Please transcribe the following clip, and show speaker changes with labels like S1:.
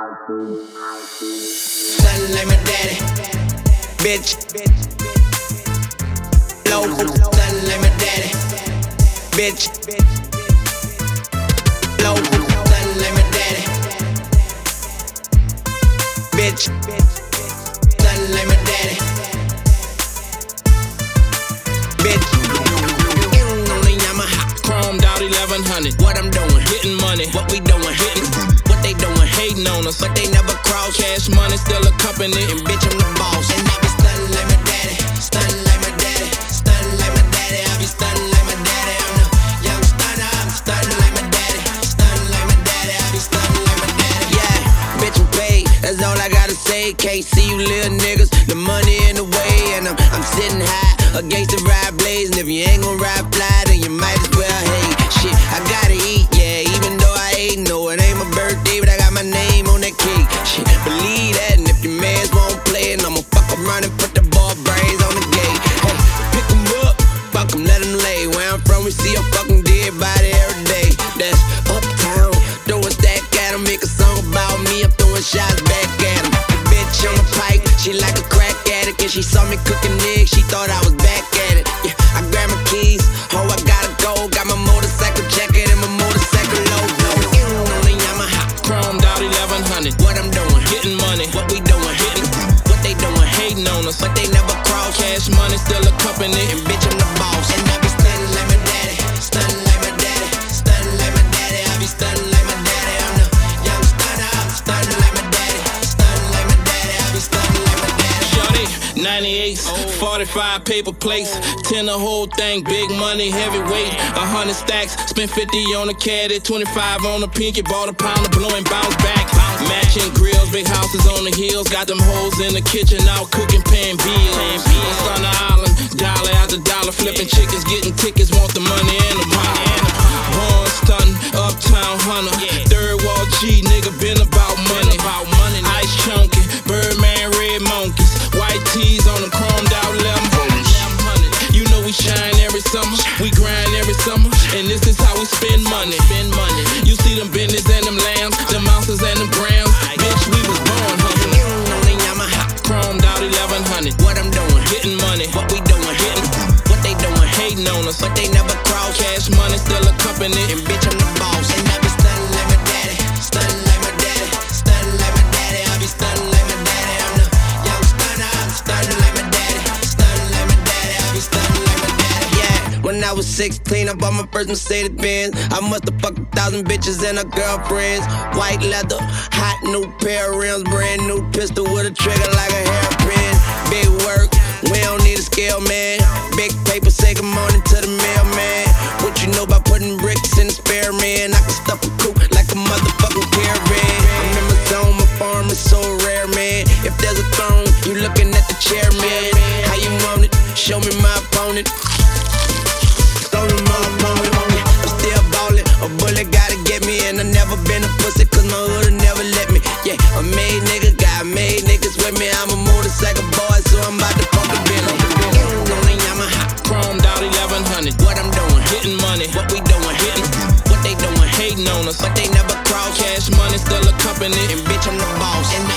S1: Nothing like my daddy, bitch. Local, nothing like my daddy, bitch. Local, nothing like my daddy, bitch. Nothing like my daddy, bitch. On the Yamaha,
S2: Chromed out 1100.
S1: what I'm doing,
S2: Getting money.
S1: what we doing,
S2: Hating
S1: but they never cross.
S2: Cash money still a company.
S1: And bitch, I'm the boss. And I be stunning like my daddy, stunning like my daddy, stunning like my daddy. I be stunning like my daddy. I'm the young stunner. I'm stunning like my daddy, stunning like my daddy. I be stunning like my daddy. Yeah, bitch, I'm paid. That's all I gotta say. Can't see you little niggas. The money in the way, and I'm I'm sitting high against the ride blaze. And if you ain't gon' ride fly, then you might as well hate. Shit, I gotta eat, yeah.
S2: 1100.
S1: what I'm doing,
S2: Getting money.
S1: what we doing,
S2: Hitting.
S1: what they doing,
S2: Hating on us.
S1: but they never cross.
S2: Cash money still a company.
S1: And bitch, I'm the boss. And I be stunning like my daddy, stunning like my daddy, stunning like my daddy. I be stunning like my daddy. I'm the young stunner. Stunning like my daddy, stunning like my daddy. I be stunning like my daddy.
S2: Shorty, 98s, 45 paper plates, 10 the whole thing, big money, heavyweight, 100 stacks, spent 50 on the caddy, 25 on the pinky, bought a pound of blowing bounce back. Matching grills, big houses on the hills, got them hoes in the kitchen, out cooking, paying bills. On the island, dollar after dollar, flipping chickens, getting tickets, want the money and the power. Born stunting, uptown hunter, a company.
S1: And bitch, I'm the boss. And I be stunning like my daddy, stunning like my daddy, stunning like my daddy. I be stunning like my daddy. I'm the young stunner. I'm stunning like my daddy, stunning like my daddy. I be stunning like my daddy. Yeah, when I was 16, I bought my first Mercedes Benz. I must have fucked a thousand bitches and her girlfriends. White leather, hot new pair of rims, brand new pistol with a trigger like a hairpin. Bricks the spare man? I can stuff a coupe like a motherfucking caravan. I'm in my zone, my farm is so rare, man. If there's a throne, you looking at the chairman. How you want it? Show me my opponent. Show me my opponent. I'm still ballin'. A bullet gotta get me, and I never been a pussy, cause my hood never let me. Yeah, a made nigga, got made niggas with me. I'm a motorcycle boy,
S2: a company.
S1: And bitch, I'm the boss.